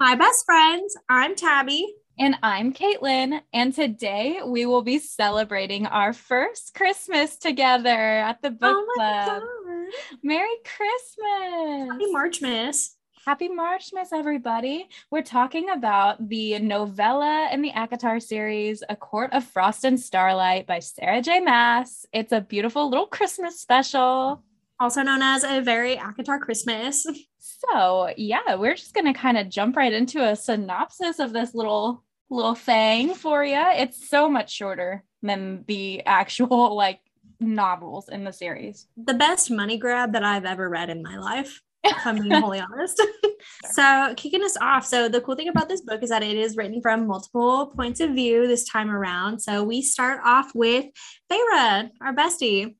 Hi, best friends. I'm Tabby. And I'm Caitlin. And today we will be celebrating our first Christmas together at the book oh my club. God. Merry Christmas. Happy Marchmas. Happy Marchmas, everybody. We're talking about the novella in the ACOTAR series, A Court of Frost and Starlight by Sarah J. Maas. It's a beautiful little Christmas special. Also known as a very ACOTAR Christmas. So, yeah, we're just going to kind of jump right into a synopsis of this little little thing for you. It's so much shorter than the actual like novels in the series. The best money grab that I've ever read in my life. If I'm being wholly honest. so, kicking us off. So, the cool thing about this book is that it is written from multiple points of view this time around. So, we start off with Feyre, our bestie.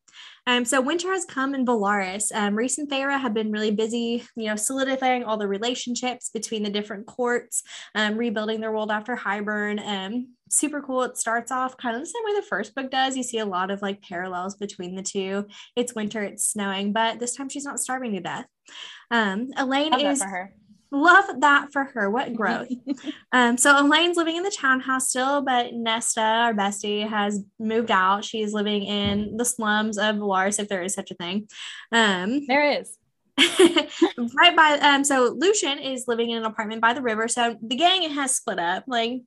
Um, so winter has come in Velaris. Um, Rhys and Feyre have been really busy, you know, solidifying all the relationships between the different courts, um, rebuilding their world after Hybern. Um, super cool. It starts off kind of the same way the first book does. You see a lot of like parallels between the two. It's winter, it's snowing, but this time she's not starving to death. Um, Elain Love that is. Love that for her. What growth. um, so Elain's living in the townhouse still, but Nesta, our bestie, has moved out. She's living in the slums of Velaris, if there is such a thing. Um, There is. right by um, so Lucien is living in an apartment by the river. So the gang has split up. Like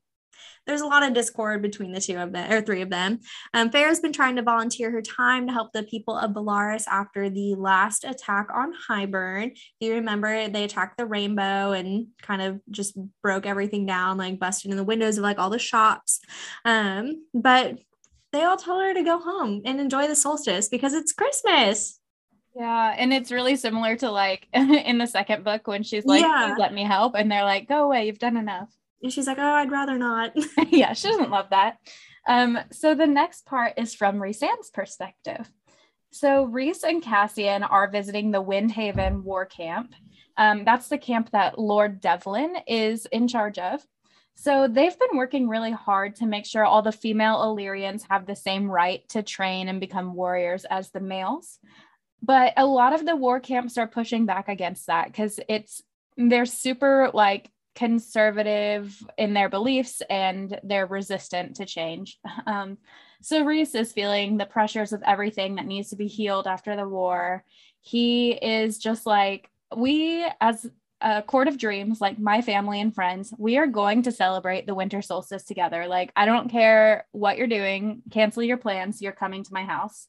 there's a lot of discord between the two of them or three of them. Um, Feyre's been trying to volunteer her time to help the people of Velaris after the last attack on Hybern. You remember they attacked the rainbow and kind of just broke everything down, like busted in the windows of like all the shops. Um, but they all told her to go home and enjoy the solstice because it's Christmas. Yeah, and it's really similar to like in the second book when she's like, Yeah. Let me help," and they're like, "Go away, you've done enough." And she's like, Oh, I'd rather not. yeah, she doesn't love that. Um, so the next part is from Rhysand's perspective. So Rhys and Cassian are visiting the Windhaven War Camp. Um, that's the camp that Lord Devlon is in charge of. So they've been working really hard to make sure all the female Illyrians have the same right to train and become warriors as the males. But a lot of the war camps are pushing back against that because it's they're super like conservative in their beliefs and they're resistant to change. Um, so Rhys is feeling the pressures of everything that needs to be healed after the war. He is just like, we as a court of dreams, like my family and friends, we are going to celebrate the winter solstice together. Like, I don't care what you're doing, cancel your plans, you're coming to my house.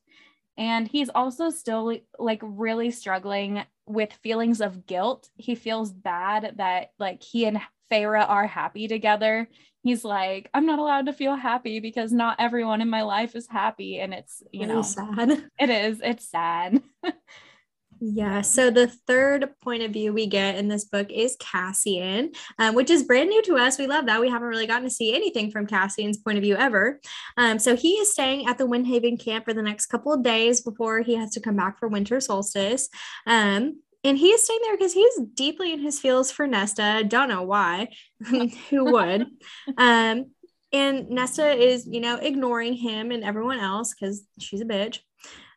And he's also still like really struggling with feelings of guilt. He feels bad that like he and Feyre are happy together. He's like, I'm not allowed to feel happy because not everyone in my life is happy. And it's, you Really know, sad. it is, it's sad. Yeah. So the third point of view we get in this book is Cassian, um, which is brand new to us. We love that. We haven't really gotten to see anything from Cassian's point of view ever. Um, so he is staying at the Windhaven camp for the next couple of days before he has to come back for winter solstice. Um, and he is staying there because he's deeply in his feels for Nesta. Don't know why. Who would? Um, and Nesta is, you know, ignoring him and everyone else because she's a bitch.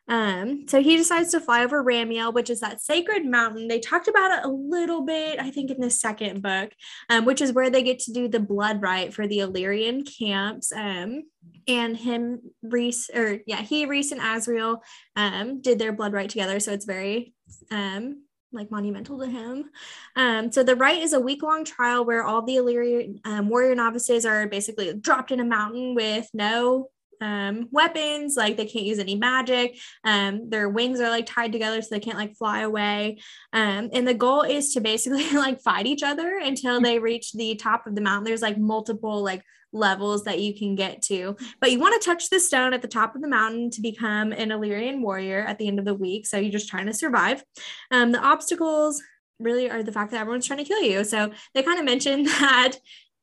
Um, so he decides to fly over Ramiel, which is that sacred mountain. They talked about it a little bit, I think, in the second book, um, which is where they get to do the blood rite for the Illyrian camps. Um, and him, Rhys, or yeah, he, Rhys, and Azriel um, did their blood rite together. So it's very um, like monumental to him. Um, so the rite is a week long trial where all the Illyrian um, warrior novices are basically dropped in a mountain with no um weapons like they can't use any magic. Um their wings are like tied together so they can't like fly away. Um and the goal is to basically like fight each other until they reach the top of the mountain. There's like multiple like levels that you can get to. But you want to touch the stone at the top of the mountain to become an Illyrian warrior at the end of the week so you're just trying to survive. Um the obstacles really are the fact that everyone's trying to kill you. So they kind of mentioned that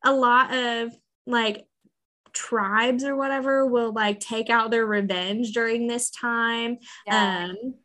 a lot of like tribes or whatever will like take out their revenge during this time. Yeah. Um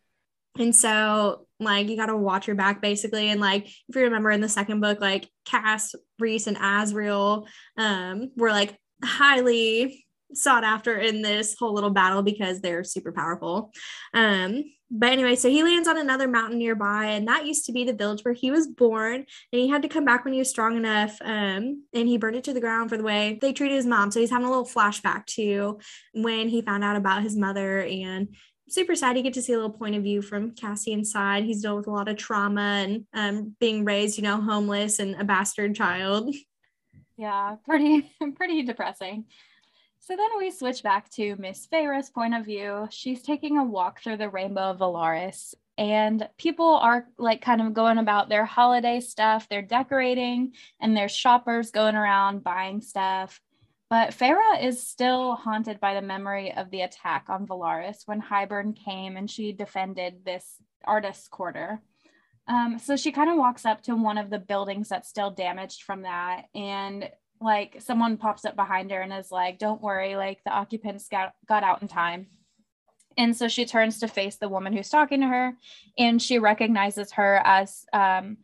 and so like you got to watch your back basically and like if you remember in the second book like Cass, Rhys and Azriel um were like highly sought after in this whole little battle because they're super powerful. Um, but anyway, so he lands on another mountain nearby, and that used to be the village where he was born. And he had to come back when he was strong enough. Um, and he burned it to the ground for the way they treated his mom. So he's having a little flashback to when he found out about his mother and super sad you get to see a little point of view from Cassian's side. He's dealt with a lot of trauma and um, being raised, you know, homeless and a bastard child. Yeah, pretty pretty depressing. So then we switch back to Miss Feyre's point of view. She's taking a walk through the rainbow of Velaris, and people are like kind of going about their holiday stuff. They're decorating, and there's shoppers going around buying stuff. But Feyre is still haunted by the memory of the attack on Velaris when Hybern came and she defended this artist's quarter. Um, so she kind of walks up to one of the buildings that's still damaged from that and like someone pops up behind her and is like don't worry like the occupants got got out in time. And so she turns to face the woman who's talking to her and she recognizes her as um,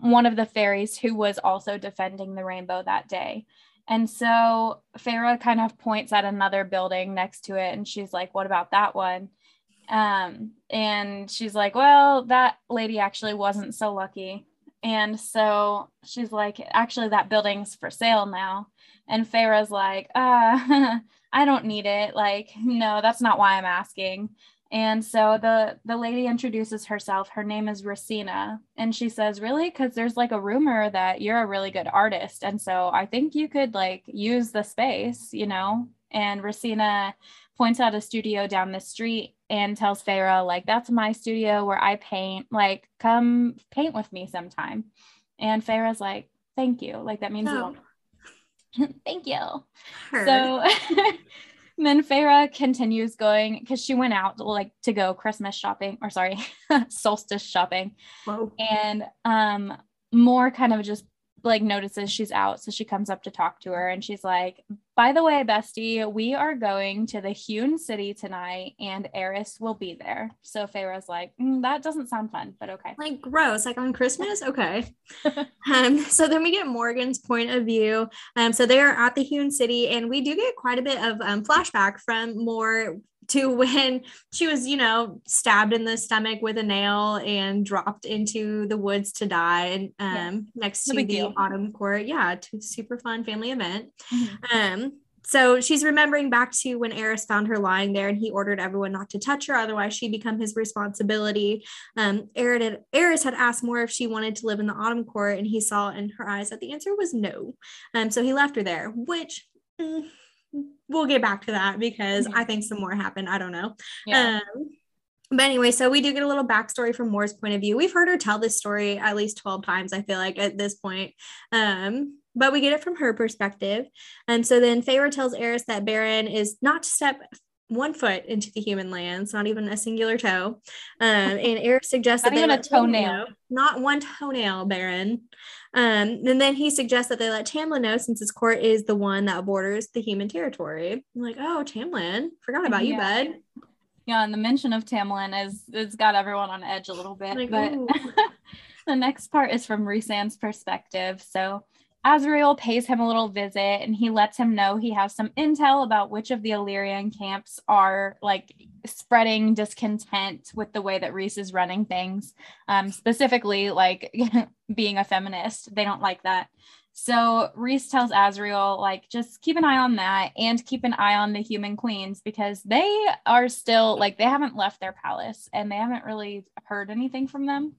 one of the fairies who was also defending the rainbow that day. And so Feyre kind of points at another building next to it and she's like what about that one? Um, and she's like well that lady actually wasn't so lucky and so she's like, actually, that building's for sale now. And Feyre's like, uh, I don't need it. Like, no, that's not why I'm asking. And so the the lady introduces herself. Her name is Ressina, and she says, "Really? Because there's like a rumor that you're a really good artist, and so I think you could like use the space, you know." And Ressina points out a studio down the street and tells Feyre, like, that's my studio where I paint. Like, come paint with me sometime. And Feyre's like, thank you. Like, that means oh. thank you. Heard. So then Feyre continues going because she went out like to go Christmas shopping or sorry, solstice shopping. Whoa. And um more kind of just like notices she's out so she comes up to talk to her and she's like by the way bestie we are going to the hewn city tonight and eris will be there. So Feyre's like mm, that doesn't sound fun but okay. Like gross. Like on christmas? Okay. Um so then we get morgan's point of view. Um so they are at the hewn city and we do get quite a bit of um, flashback from Mor to when she was, you know, stabbed in the stomach with a nail and dropped into the woods to die and um, yeah. next no to the deal. autumn court. Yeah, to super fun family event. Mm-hmm. Um, so she's remembering back to when Eris found her lying there and he ordered everyone not to touch her, otherwise she'd become his responsibility. Um, Eris had asked Mor if she wanted to live in the autumn court, and he saw in her eyes that the answer was no. Um, so he left her there, which mm, we'll get back to that because mm-hmm. I think some more happened. I don't know. Yeah. Um, but anyway, so we do get a little backstory from Mor's point of view. We've heard her tell this story at least 12 times, I feel like, at this point. Um, but we get it from her perspective. And so then Feyre tells Eris that Beron is not to step one foot into the human lands, not even a singular toe. Um, and Eris suggests that even a toenail, not one toenail, Beron. Um, and then he suggests that they let Tamlin know since his court is the one that borders the human territory. I'm like, oh, Tamlin, forgot about yeah. you, bud. Yeah, and the mention of Tamlin is it's got everyone on edge a little bit. Like, but the next part is from Rhysand's perspective. So Azriel pays him a little visit and he lets him know he has some intel about which of the Illyrian camps are like spreading discontent with the way that Rhys is running things, um, specifically like being a feminist. They don't like that. So Rhys tells Azriel, like, just keep an eye on that and keep an eye on the human queens because they are still like, they haven't left their palace and they haven't really heard anything from them.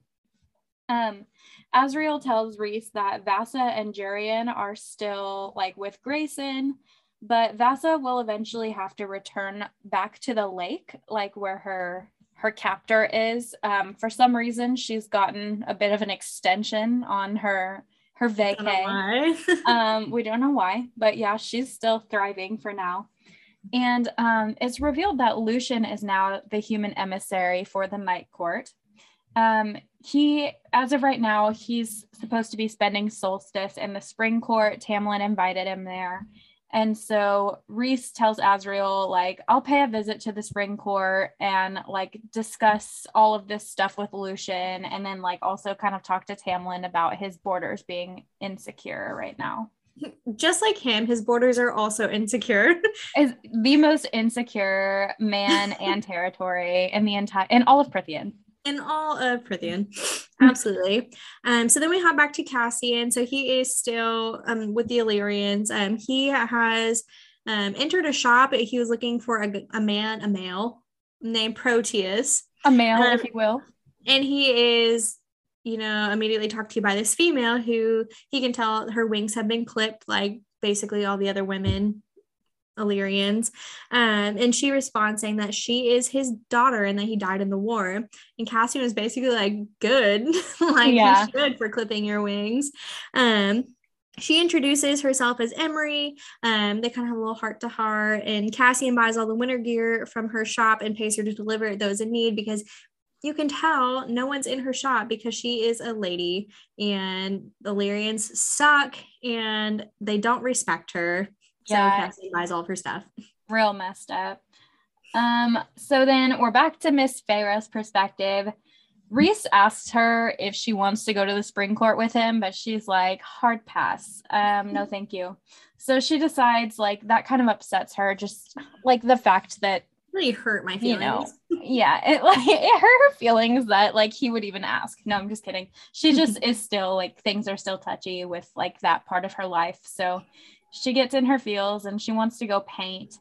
Um, Azriel tells Rhys that Vassa and Jurian are still like with Graysen, but Vassa will eventually have to return back to the lake, like where her her captor is. Um, for some reason, she's gotten a bit of an extension on her her vacay. um, we don't know why, but yeah, she's still thriving for now. And um, it's revealed that Lucien is now the human emissary for the Night Court. Um, he, as of right now, he's supposed to be spending solstice in the spring court. Tamlin invited him there. And so Rhys tells Azriel, like, I'll pay a visit to the spring court and like discuss all of this stuff with Lucien. and then like also kind of talk to Tamlin about his borders being insecure right now. just like him, his borders are also insecure. is the most insecure man and territory in the entire in all of Prythian. In all of Prythian. Absolutely. Um, so then we hop back to Cassian. So he is still um with the Illyrians. Um, he has um entered a shop. He was looking for a, a man, a male named Proteus. A male, Um, if you will. and he is you know immediately talked to by this female who he can tell her wings have been clipped like basically all the other women illyrians um, and she responds saying that she is his daughter and that he died in the war and cassian was basically like good like Yeah. should for clipping your wings um she introduces herself as Emerie. Um, they kind of have a little heart to heart, and Cassian buys all the winter gear from her shop and pays her to deliver those in need because you can tell no one's in her shop because she is a lady and the Lyrians suck and they don't respect her. So Yeah. Cassian buys all of her stuff. real messed up. Um, so then we're back to Miss Feyre's perspective. Rhys asks her if she wants to go to the spring court with him, but she's like, hard pass. Um, no, thank you. So she decides like that kind of upsets her, just like the fact that, Really hurt my you feelings. know, yeah, it like it hurt her feelings that like he would even ask. No, I'm just kidding. She just is still like things are still touchy with like that part of her life. So she gets in her feels and she wants to go paint.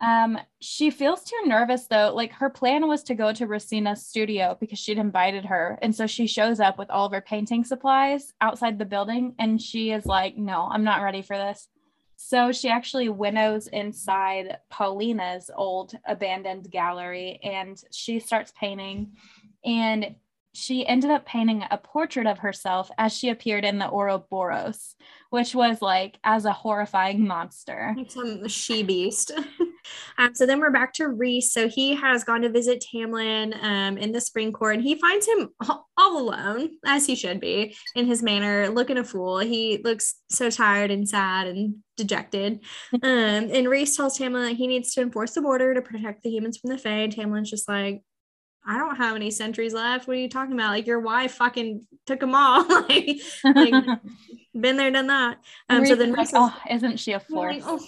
Um, she feels too nervous though. Like her plan was to go to Ressina's studio because she'd invited her. And so she shows up with all of her painting supplies outside the building and she is like, no, I'm not ready for this. So she actually winnows inside Polina's old abandoned gallery and she starts painting. And she ended up painting a portrait of herself as she appeared in the Ouroboros, which was like as a horrifying monster. Like some she beast. um, so then we're back to Rhys. So he has gone to visit Tamlin um, in the spring court and he finds him all alone, as he should be, in his manor, looking a fool. He looks so tired and sad and dejected. Um, and Rhys tells Tamlin that he needs to enforce the border to protect the humans from the Fae. And Tamlin's just like, I don't have any centuries left. What are you talking about? Like your wife fucking took them all. like, like been there, done that. Um, so then like, oh, isn't she a Like, oh,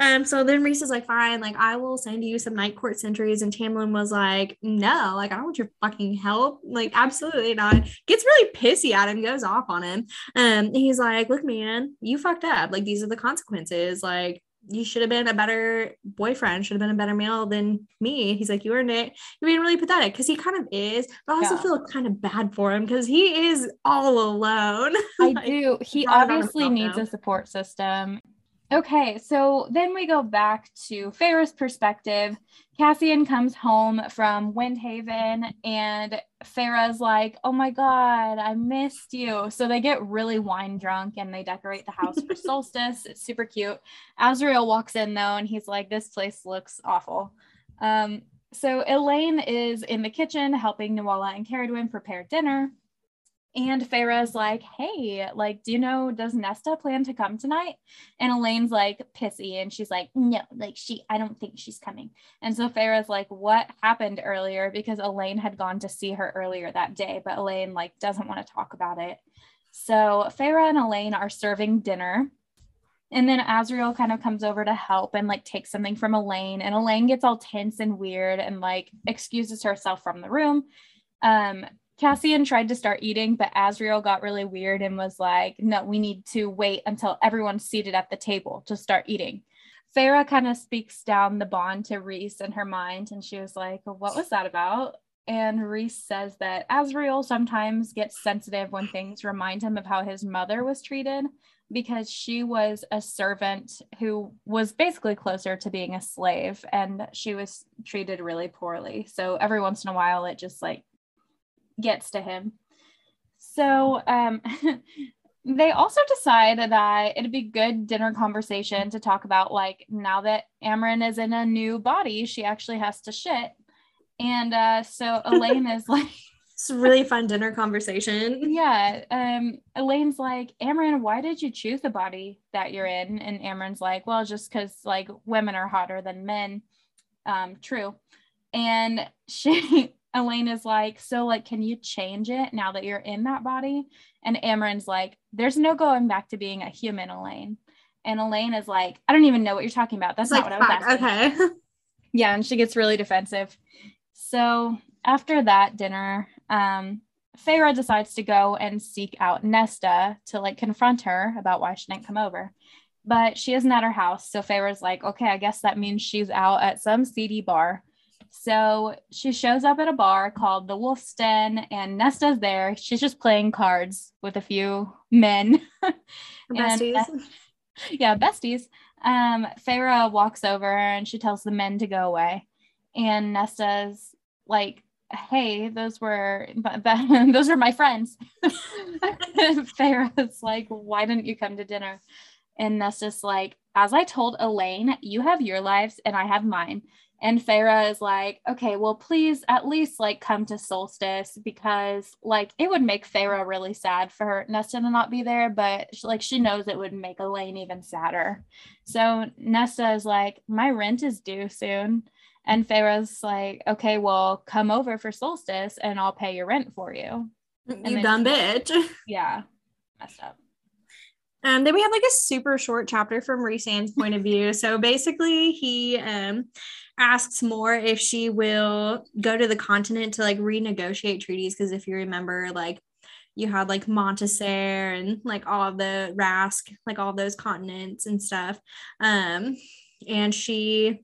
um, so then Rhys is like, fine, like I will send you some night court centuries. And Tamlin was like, no, like I don't want your fucking help. Like, absolutely not. Gets really pissy at him, goes off on him. Um, and he's like, look, man, you fucked up. Like, these are the consequences. Like, you should have been a better boyfriend, should have been a better male than me. He's like, you earned it. You're being really pathetic because he kind of is, but I also Yeah. feel kind of bad for him because he is all alone. I Like, do. He obviously needs now. a support system. Okay, so then we go back to Feyre's perspective. Cassian comes home from Windhaven, and Feyre's like, Oh my God, I missed you. So they get really wine drunk and they decorate the house for solstice. It's super cute. Azriel walks in though, and he's like, This place looks awful. Um, so Elain is in the kitchen helping Nuala and Cerridwen prepare dinner. And Feyre's like, hey, like, do you know, does Nesta plan to come tonight? And Elain's like pissy and she's like, no, like she, I don't think she's coming. And so Feyre's like, what happened earlier? Because Elain had gone to see her earlier that day, but Elain like doesn't want to talk about it. So Feyre and Elain are serving dinner. And then Azriel kind of comes over to help and like takes something from Elain. And Elain gets all tense and weird and like excuses herself from the room. Um, Cassian tried to start eating, but Azriel got really weird and was like, no, we need to wait until everyone's seated at the table to start eating. Feyre kind of speaks down the bond to Rhys in her mind, and she was like, What was that about? And Rhys says that Azriel sometimes gets sensitive when things remind him of how his mother was treated because she was a servant who was basically closer to being a slave and she was treated really poorly. So every once in a while, it just like gets to him. So um, they also decide that it'd be good dinner conversation to talk about like now that Amarin is in a new body, she actually has to shit. And uh, so Elain is like, It's a really fun dinner conversation. yeah, um, Elain's like, Amarin, why did you choose the body that you're in? And Amarin's like, well, just because like women are hotter than men. Um, true. And she Elain is like, so like, can you change it now that you're in that body? And Amren's like, there's no going back to being a human, Elain. And Elain is like, I don't even know what you're talking about. That's It's not like, what I was asking. okay. Yeah, and she gets really defensive. So after that dinner, um, Feyre decides to go and seek out Nesta to like confront her about why she didn't come over. But she isn't at her house. So Feyre's like, okay, I guess that means she's out at some seedy bar. So she shows up at a bar called the Wolf's Den, and Nesta's there. She's just playing cards with a few men. And Besties. yeah, besties. Um, Feyre walks over and she tells the men to go away. And Nesta's like, hey, those were but, but, those are my friends. Feyre's like, why didn't you come to dinner? And Nesta's like, as I told Elain, you have your lives and I have mine. And Feyre is like, okay, well, please at least like come to Solstice because like it would make Feyre really sad for Nesta to not be there, but sh- like she knows it would make Elain even sadder. So Nesta is like, my rent is due soon. And Feyre's like, okay, well, come over for Solstice and I'll pay your rent for you. you dumb she- bitch. Yeah, messed up. Um, then we have like a super short chapter from Rhysand's point of view. So basically, he um asks Mor if she will go to the continent to like renegotiate treaties. Because if you remember, like you had like Montesere and like all the Rask, like all those continents and stuff. Um, and she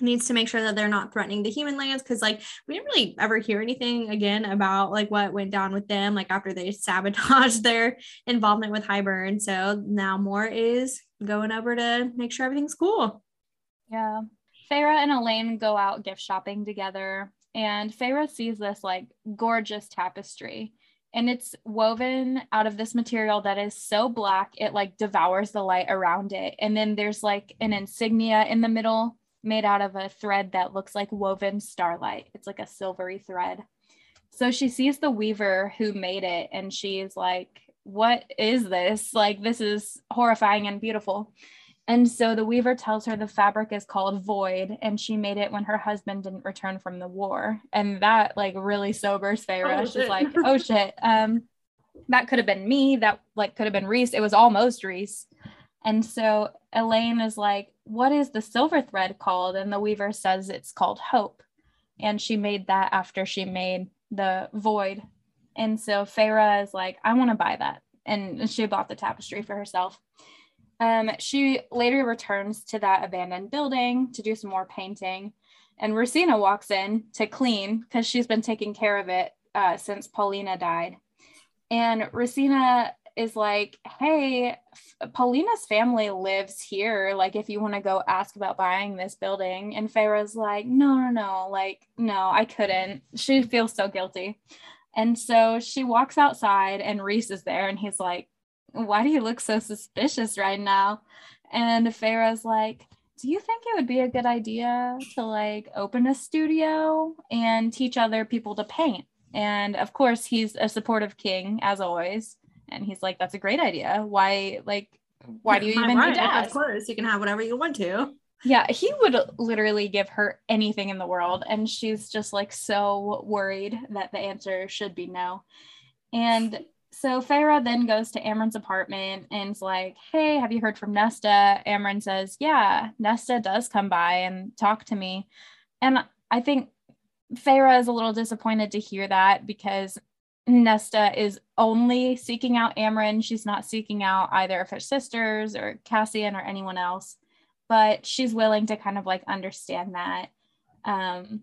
needs to make sure that they're not threatening the human lands because like we didn't really ever hear anything again about like what went down with them like after they sabotaged their involvement with Hybern. So now Mor is going over to make sure everything's cool. Yeah. Feyre and Elain go out gift shopping together, and Feyre sees this like gorgeous tapestry. And it's woven out of this material that is so black, it like devours the light around it. And then there's like an insignia in the middle made out of a thread that looks like woven starlight. It's like a silvery thread. So she sees the weaver who made it, and she's like, What is this? Like, this is horrifying and beautiful. And so the weaver tells her the fabric is called void and she made it when her husband didn't return from the war. And that like really sobers Feyre. Oh, She's shit. like, oh shit. Um that could have been me. That like could have been Rhys. It was almost Rhys. And so Elain is like, what is the silver thread called? And the weaver says it's called hope. And she made that after she made the void. And so Feyre is like, I want to buy that. And she bought the tapestry for herself. Um, she later returns to that abandoned building to do some more painting. And Ressina walks in to clean because she's been taking care of it uh, since Polina died. And Ressina is like, Hey, Polina's family lives here. Like, if you want to go ask about buying this building. And Feyre's like, No, no, no. Like, no, I couldn't. She feels so guilty. And so she walks outside, and Rhys is there, and he's like, why do you look so suspicious right now? And Feyre's like, do you think it would be a good idea to like open a studio and teach other people to paint? And of course, he's a supportive king as always. And he's like, that's a great idea. Why, like, why do you even need to wife. Of course, you can have whatever you want to. Yeah, he would literally give her anything in the world. And she's just like so worried that the answer should be no. And so Feyre then goes to Amren's apartment and is like, Hey, have you heard from Nesta? Amren says, Yeah, Nesta does come by and talk to me. And I think Feyre is a little disappointed to hear that because Nesta is only seeking out Amren. She's not seeking out either of her sisters or Cassian or anyone else but she's willing to kind of like understand that. Um,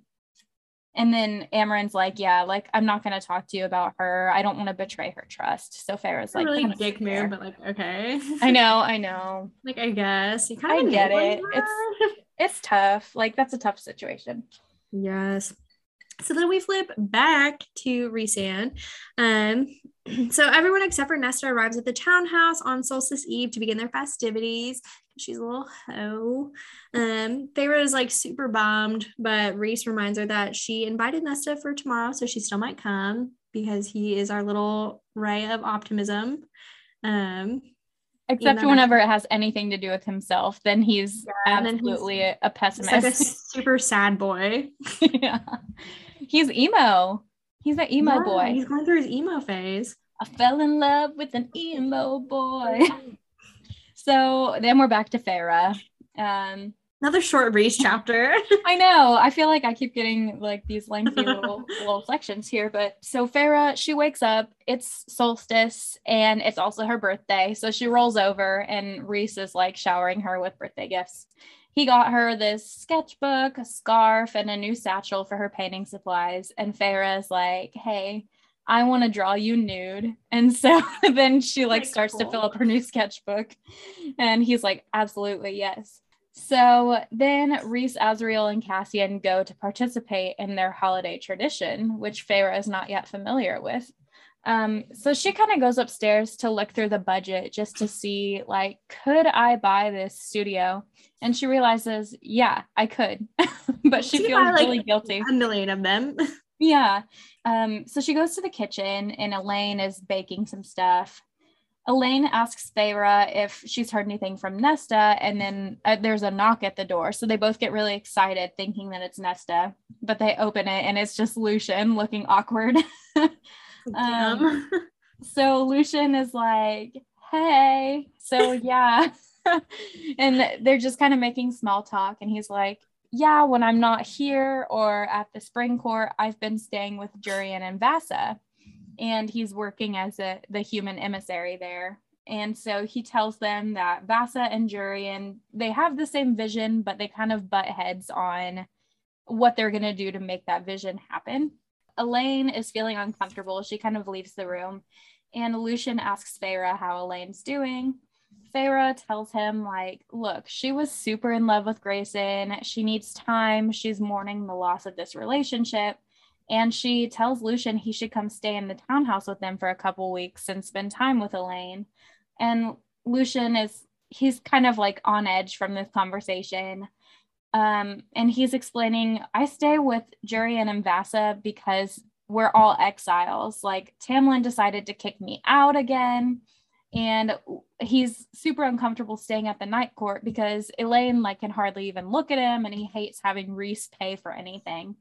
and then Amarin's like, yeah, like I'm not gonna talk to you about her. I don't want to betray her trust. So Feyre's Like, really dick move, but like, okay. I know, I know. like, I guess you kind I of get it. It's it's tough. Like that's a tough situation. Yes. So then we flip back to Rhysand. Um, so everyone except for Nesta arrives at the townhouse on Solstice Eve to begin their festivities. She's a little hoe. Um, Feyre is like super bummed, but Rhys reminds her that she invited Nesta for tomorrow, so she still might come because he is our little ray of optimism. Um, Except whenever it has anything to do with himself, then he's Yeah, and then he's- absolutely a, he's like a pessimist. super sad boy. yeah. He's emo. He's an emo Yeah, boy. He's going through his emo phase. I fell in love with an emo boy. so then we're back to Feyre. Um, Another short Rhys chapter. I know. I feel like I keep getting like these lengthy little little sections here. But so Feyre, she wakes up. It's solstice, and it's also her birthday. So she rolls over, and Rhys is like showering her with birthday gifts. He got her this sketchbook, a scarf, and a new satchel for her painting supplies. And Feyre is like, "Hey, I want to draw you nude." And so then she like Like, starts to fill up her new sketchbook, and he's like, "Absolutely, yes." So then Rhys, Azriel, and Cassian go to participate in their holiday tradition, which Feyre is not yet familiar with. Um, so she kind of goes upstairs to look through the budget just to see, like, could I buy this studio? And she realizes, yeah, I could, but she Could feels buy, like, really guilty. A million of them. Yeah. Um, so she goes to the kitchen and Elain is baking some stuff. Elain asks Feyre if she's heard anything from Nesta, and then uh, there's a knock at the door. So they both get really excited, thinking that it's Nesta, but they open it and it's just Lucien looking awkward. Damn. Um, so Lucien is like, hey. So yeah. and they're just kind of making small talk. And he's like, yeah, when I'm not here or at the spring court, I've been staying with Jurian and Vassa. And he's working as a the human emissary there. And so he tells them that Vassa and Jurian, they have the same vision, but they kind of butt heads on what they're gonna do to make that vision happen. Elain is feeling uncomfortable. She kind of leaves the room. And Lucien asks Feyre how Elain's doing. Feyre tells him, like, look, she was super in love with Graysen. She needs time. She's mourning the loss of this relationship. And she tells Lucien he should come stay in the townhouse with them for a couple weeks and spend time with Elain. And Lucien is, he's kind of like on edge from this conversation. Um, and he's explaining, I stay with Jurian and Vassa because we're all exiles. Like Tamlin decided to kick me out again. And he's super uncomfortable staying at the night court because Elain like can hardly even look at him and he hates having Rhys pay for anything.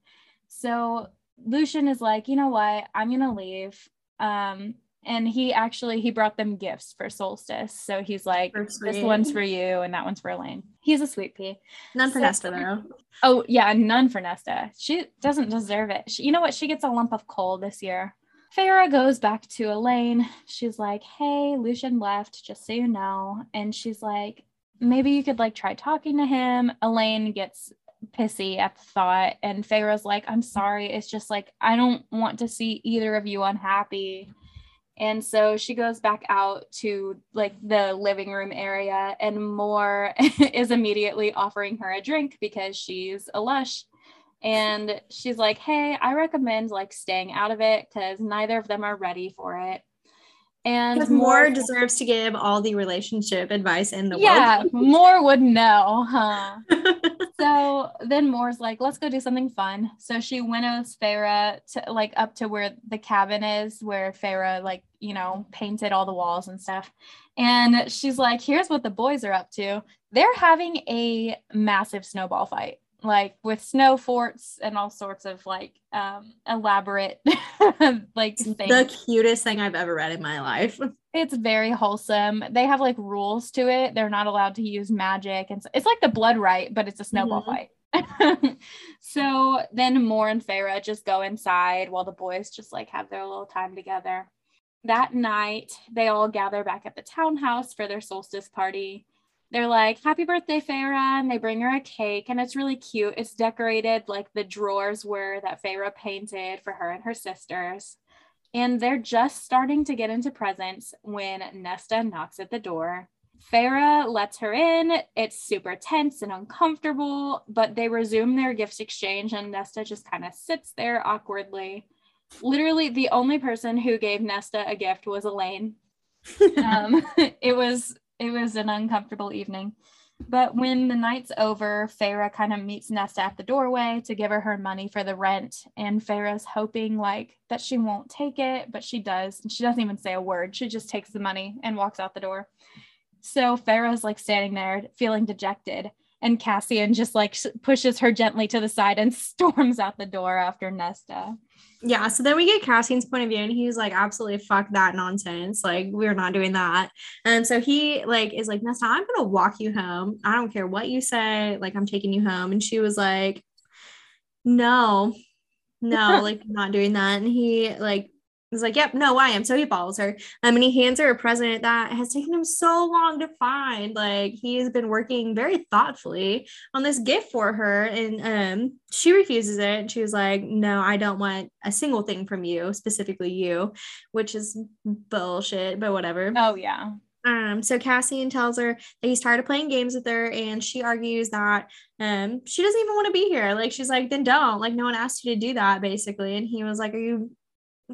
So Lucien is like, you know what, I'm gonna leave. Um, and he actually he brought them gifts for solstice. So he's like, this one's for you and that one's for Elain. He's a sweet pea. None for So- Nesta though. Oh yeah, none for Nesta. She doesn't deserve it. She, you know what? She gets a lump of coal this year. Feyre goes back to Elain. She's like, "Hey, Lucien left, just so you know." And she's like, "Maybe you could like try talking to him." Elain gets pissy at the thought, and Feyre's like, "I'm sorry. It's just like I don't want to see either of you unhappy." And so she goes back out to like the living room area, and Mor is immediately offering her a drink because she's a lush. And she's like, Hey, I recommend like staying out of it because neither of them are ready for it. And Mor, Mor deserves to give all the relationship advice in the yeah, world. Mor would know, huh? so then Mor's like, let's go do something fun. So she winnows Feyre to like up to where the cabin is, where Feyre like, you know, painted all the walls and stuff. And she's like, here's what the boys are up to. They're having a massive snowball fight, like with snow forts and all sorts of like um elaborate like things the cutest thing I've ever read in my life. it's very wholesome. They have like rules to it. They're not allowed to use magic, and so, it's like the blood right, but it's a snowball Mhm. fight. so then Mor and Feyre just go inside while the boys just like have their little time together. That night, they all gather back at the townhouse for their solstice party. They're like, Happy birthday, Feyre. And they bring her a cake, and it's really cute. It's decorated like the drawers were that Feyre painted for her and her sisters. And they're just starting to get into presents when Nesta knocks at the door. Feyre lets her in. It's super tense and uncomfortable, but they resume their gift exchange, and Nesta just kind of sits there awkwardly. Literally, the only person who gave Nesta a gift was Elain. Um, it was it was an uncomfortable evening. But when the night's over, Feyre kind of meets Nesta at the doorway to give her her money for the rent. And Feyre's hoping like that she won't take it, but she does. And she doesn't even say a word. She just takes the money and walks out the door. So Feyre's like standing there feeling dejected. And Cassian just like pushes her gently to the side and storms out the door after Nesta. Yeah, so then we get Cassian's point of view, and he's like, absolutely fuck that nonsense. Like, we're not doing that. And so he like is like, Nesta, I'm gonna walk you home. I don't care what you say, like I'm taking you home. And she was like, No, no, like not doing that. And he like He's like, yep, no, I am. So he follows her. Um, and he hands her a present that has taken him so long to find. Like he has been working very thoughtfully on this gift for her. And um, she refuses it. And she was like, no, I don't want a single thing from you, specifically you, which is bullshit, but whatever. Oh, yeah. Um, so Cassian tells her that he's tired of playing games with her, and she argues that um she doesn't even want to be here. Like she's like, then don't. Like no one asked you to do that, basically. And he was like, Are you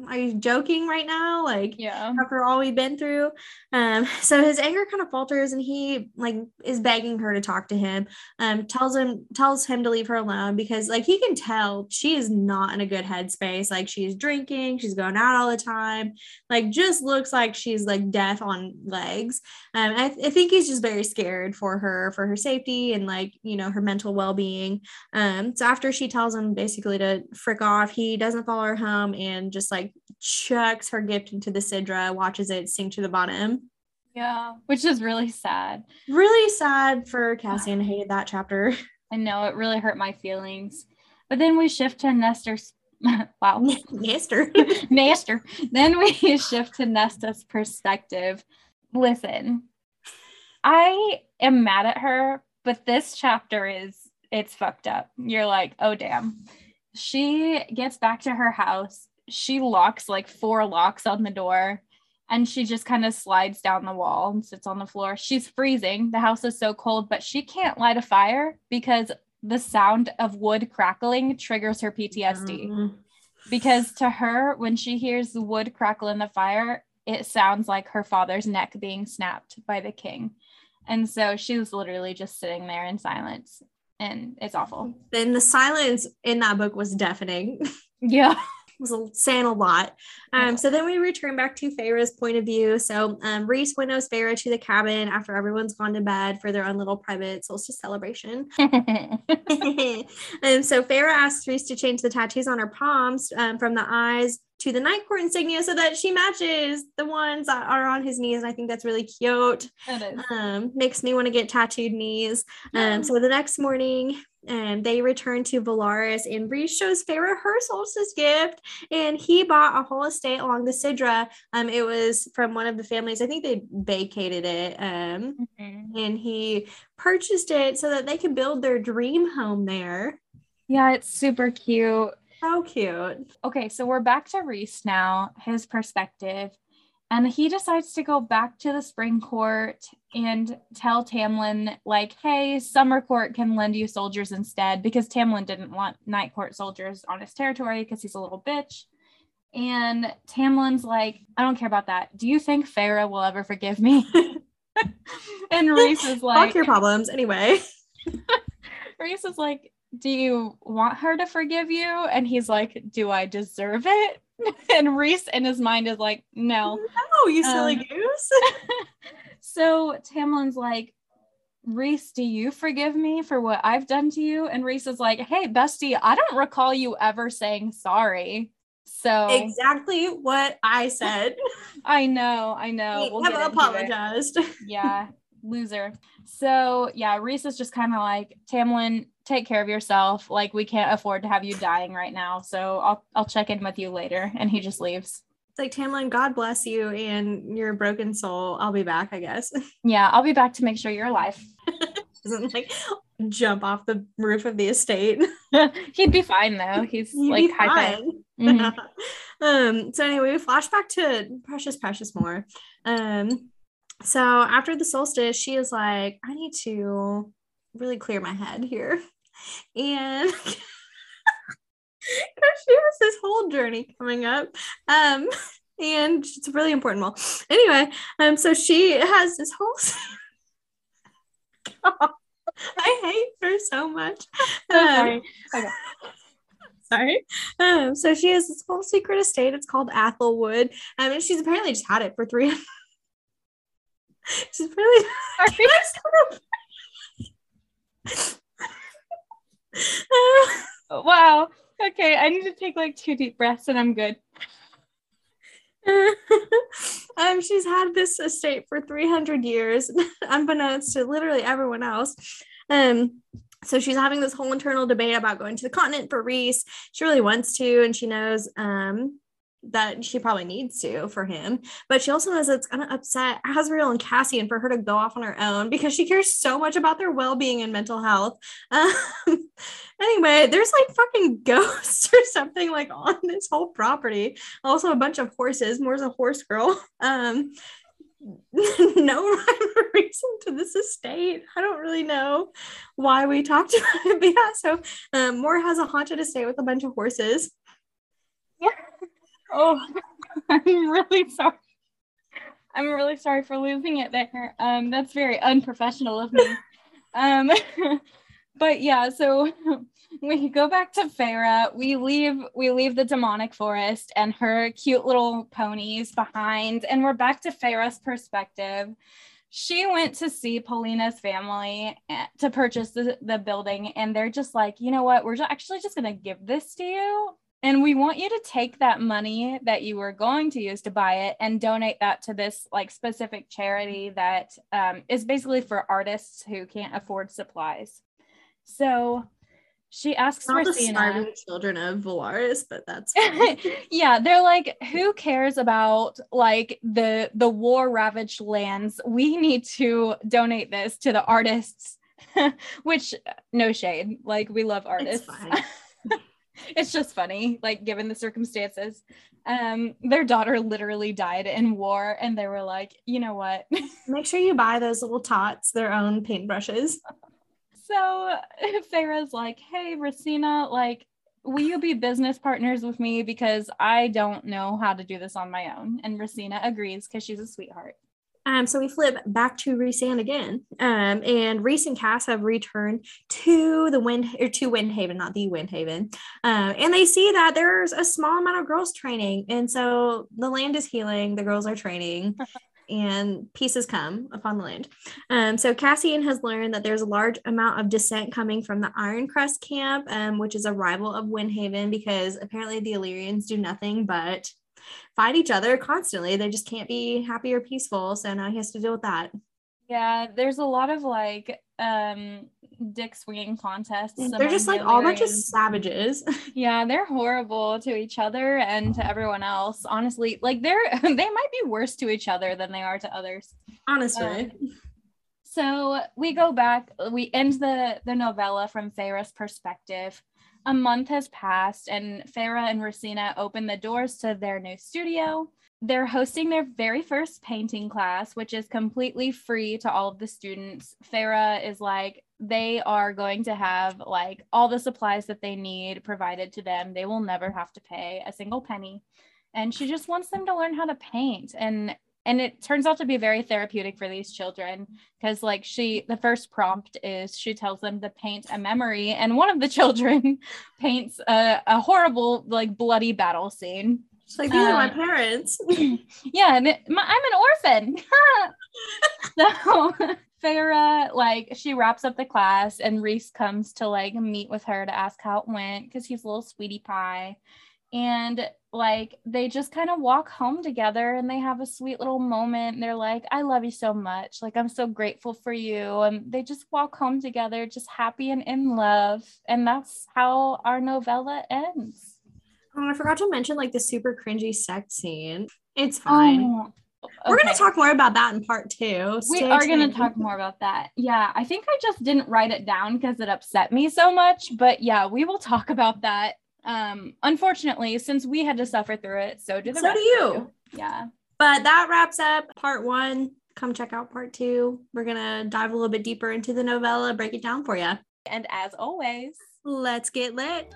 are you joking right now? Like yeah. after all we've been through? Um so his anger kind of falters and he like is begging her to talk to him. Um tells him tells him to leave her alone because like he can tell she is not in a good headspace. Like she's drinking she's going out all the time. Like just looks like she's like death on legs. Um I, th- I think he's just very scared for her for her safety and like you know her mental well-being. Um so after she tells him basically to frick off he doesn't follow her home and just like like chucks her gift into the Sidra, watches it sink to the bottom. Yeah, which is really sad. Really sad for Cassian. I hated that chapter. I know it really hurt my feelings. But then we shift to Nestor's wow. Nestor. Nestor. Then we shift to Nesta's perspective. Listen, I am mad at her, but this chapter is it's fucked up. You're like, oh damn. She gets back to her house she locks like four locks on the door and she just kind of slides down the wall and sits on the floor. She's freezing. The house is so cold, but she can't light a fire because the sound of wood crackling triggers her PTSD. Mm-hmm. Because to her, when she hears the wood crackle in the fire, it sounds like her father's neck being snapped by the king. And so she was literally just sitting there in silence. And it's awful. Then the silence in that book was deafening. Yeah was saying a lot. Um, so then we return back to Feyre's point of view. So um, Rhys winnows Feyre to the cabin after everyone's gone to bed for their own little private solstice celebration. and so Feyre asks Rhys to change the tattoos on her palms um, from the eyes to the night court insignia so that she matches the ones that are on his knees. And I think that's really cute. Um, makes me want to get tattooed knees. Um, so the next morning, and they return to Velaris and Rhys shows Feyre her solstice gift, and he bought a whole estate along the Sidra. Um, it was from one of the families. I think they vacated it. Um, mm-hmm. and he purchased it so that they could build their dream home there. Yeah, it's super cute. So cute. Okay, so we're back to Rhys now, his perspective. And he decides to go back to the spring court and tell Tamlin, like, hey, summer court can lend you soldiers instead, because Tamlin didn't want night court soldiers on his territory because he's a little bitch. And Tamlin's like, I don't care about that. Do you think Feyre will ever forgive me? and Rhys is like, Fuck your problems anyway. Rhys is like, Do you want her to forgive you? And he's like, Do I deserve it? and Rhys in his mind is like, no. No, you silly um, goose. so Tamlin's like, Rhys, do you forgive me for what I've done to you? And Rhys is like, hey, bestie, I don't recall you ever saying sorry. So exactly what I said. I know, I know. We'll have apologized. yeah, loser. So yeah, Rhys is just kind of like, Tamlin, take care of yourself. Like we can't afford to have you dying right now. So I'll I'll check in with you later. And he just leaves. It's like Tamlin, God bless you and your broken soul. I'll be back, I guess. Yeah, I'll be back to make sure you're alive. Doesn't like jump off the roof of the estate. He'd be fine though. He's He'd like high mm-hmm. um so anyway, we flash back to Precious Precious Mor. Um so after the solstice, she is like, I need to really clear my head here. And because she has this whole journey coming up. Um, and it's a really important one. Anyway, um, so she has this whole I hate her so much. Um, sorry. Okay. Sorry. Um, so she has this whole secret estate. It's called Athelwood. Um, and she's apparently just had it for three. she's really. wow. Okay, I need to take like two deep breaths and I'm good. um, she's had this estate for 300 years, unbeknownst to literally everyone else. Um, so she's having this whole internal debate about going to the continent for Rhys. She really wants to, and she knows um, that she probably needs to for him. But she also knows it's going to upset Azriel and Cassie and for her to go off on her own because she cares so much about their well being and mental health. Um, anyway, there's like fucking ghosts or something like on this whole property. Also, a bunch of horses. Mor's a horse girl. Um, no rhyme or reason to this estate. I don't really know why we talked about it. But yeah, so um, Mor has a haunted estate with a bunch of horses. Yeah. Oh, I'm really sorry. I'm really sorry for losing it there. Um, that's very unprofessional of me. Um, but yeah, so we go back to Feyre. We leave we leave the demonic forest and her cute little ponies behind, and we're back to Feyre's perspective. She went to see Polina's family eh, to purchase the, the building, and they're just like, you know what? We're actually just gonna give this to you. And we want you to take that money that you were going to use to buy it and donate that to this like specific charity that um, is basically for artists who can't afford supplies. So she asks Not Ressina. the starving children of Velaris, but that's yeah, they're like, who cares about like the the war ravaged lands? We need to donate this to the artists. Which no shade, like we love artists. It's, just funny, like given the circumstances. Um, their daughter literally died in war, and they were like, you know what? Make sure you buy those little tots their own paintbrushes. So Feyre's like, hey, Ressina, like, will you be business partners with me? Because I don't know how to do this on my own. And Ressina agrees because she's a sweetheart. Um, so we flip back to Rhysand again. Um, and Rhys and Cass have returned to the Wind or to Windhaven, not the Windhaven. Um, and they see that there's a small amount of girls training. And so the land is healing, the girls are training. and pieces come upon the land. Um, so Cassian has learned that there's a large amount of dissent coming from the Iron Crest camp, um, which is a rival of Windhaven, because apparently the Illyrians do nothing but fight each other constantly. They just can't be happy or peaceful. So now he has to deal with that. Yeah, there's a lot of like um dick swinging contests. They're just like all bunch of savages. yeah, they're horrible to each other and to everyone else. Honestly, like they're they might be worse to each other than they are to others. Honestly. Um, so we go back, we end the the novella from Feyre's perspective. A month has passed, and Feyre and Ressina open the doors to their new studio they're hosting their very first painting class, which is completely free to all of the students. Feyre is like, they are going to have like all the supplies that they need provided to them. They will never have to pay a single penny. And she just wants them to learn how to paint. And and it turns out to be very therapeutic for these children because like she the first prompt is she tells them to paint a memory and one of the children paints a, a horrible like bloody battle scene She's like, these uh, are my parents. yeah, and I'm an orphan. so Feyre, like, she wraps up the class, and Rhys comes to like meet with her to ask how it went because he's a little sweetie pie. And like, they just kind of walk home together and they have a sweet little moment. They're like, I love you so much. Like, I'm so grateful for you. And they just walk home together, just happy and in love. And that's how our novella ends. Oh, I forgot to mention like the super cringy sex scene. It's fine. Oh, okay. We're gonna talk more about that in part two. Stay we are gonna talk more about that. Yeah, I think I just didn't write it down because it upset me so much. But yeah, we will talk about that. Um, unfortunately, since we had to suffer through it, so did the so do you. Yeah. But that wraps up part one. Come check out part two. We're gonna dive a little bit deeper into the novella, break it down for you. And as always, let's get lit.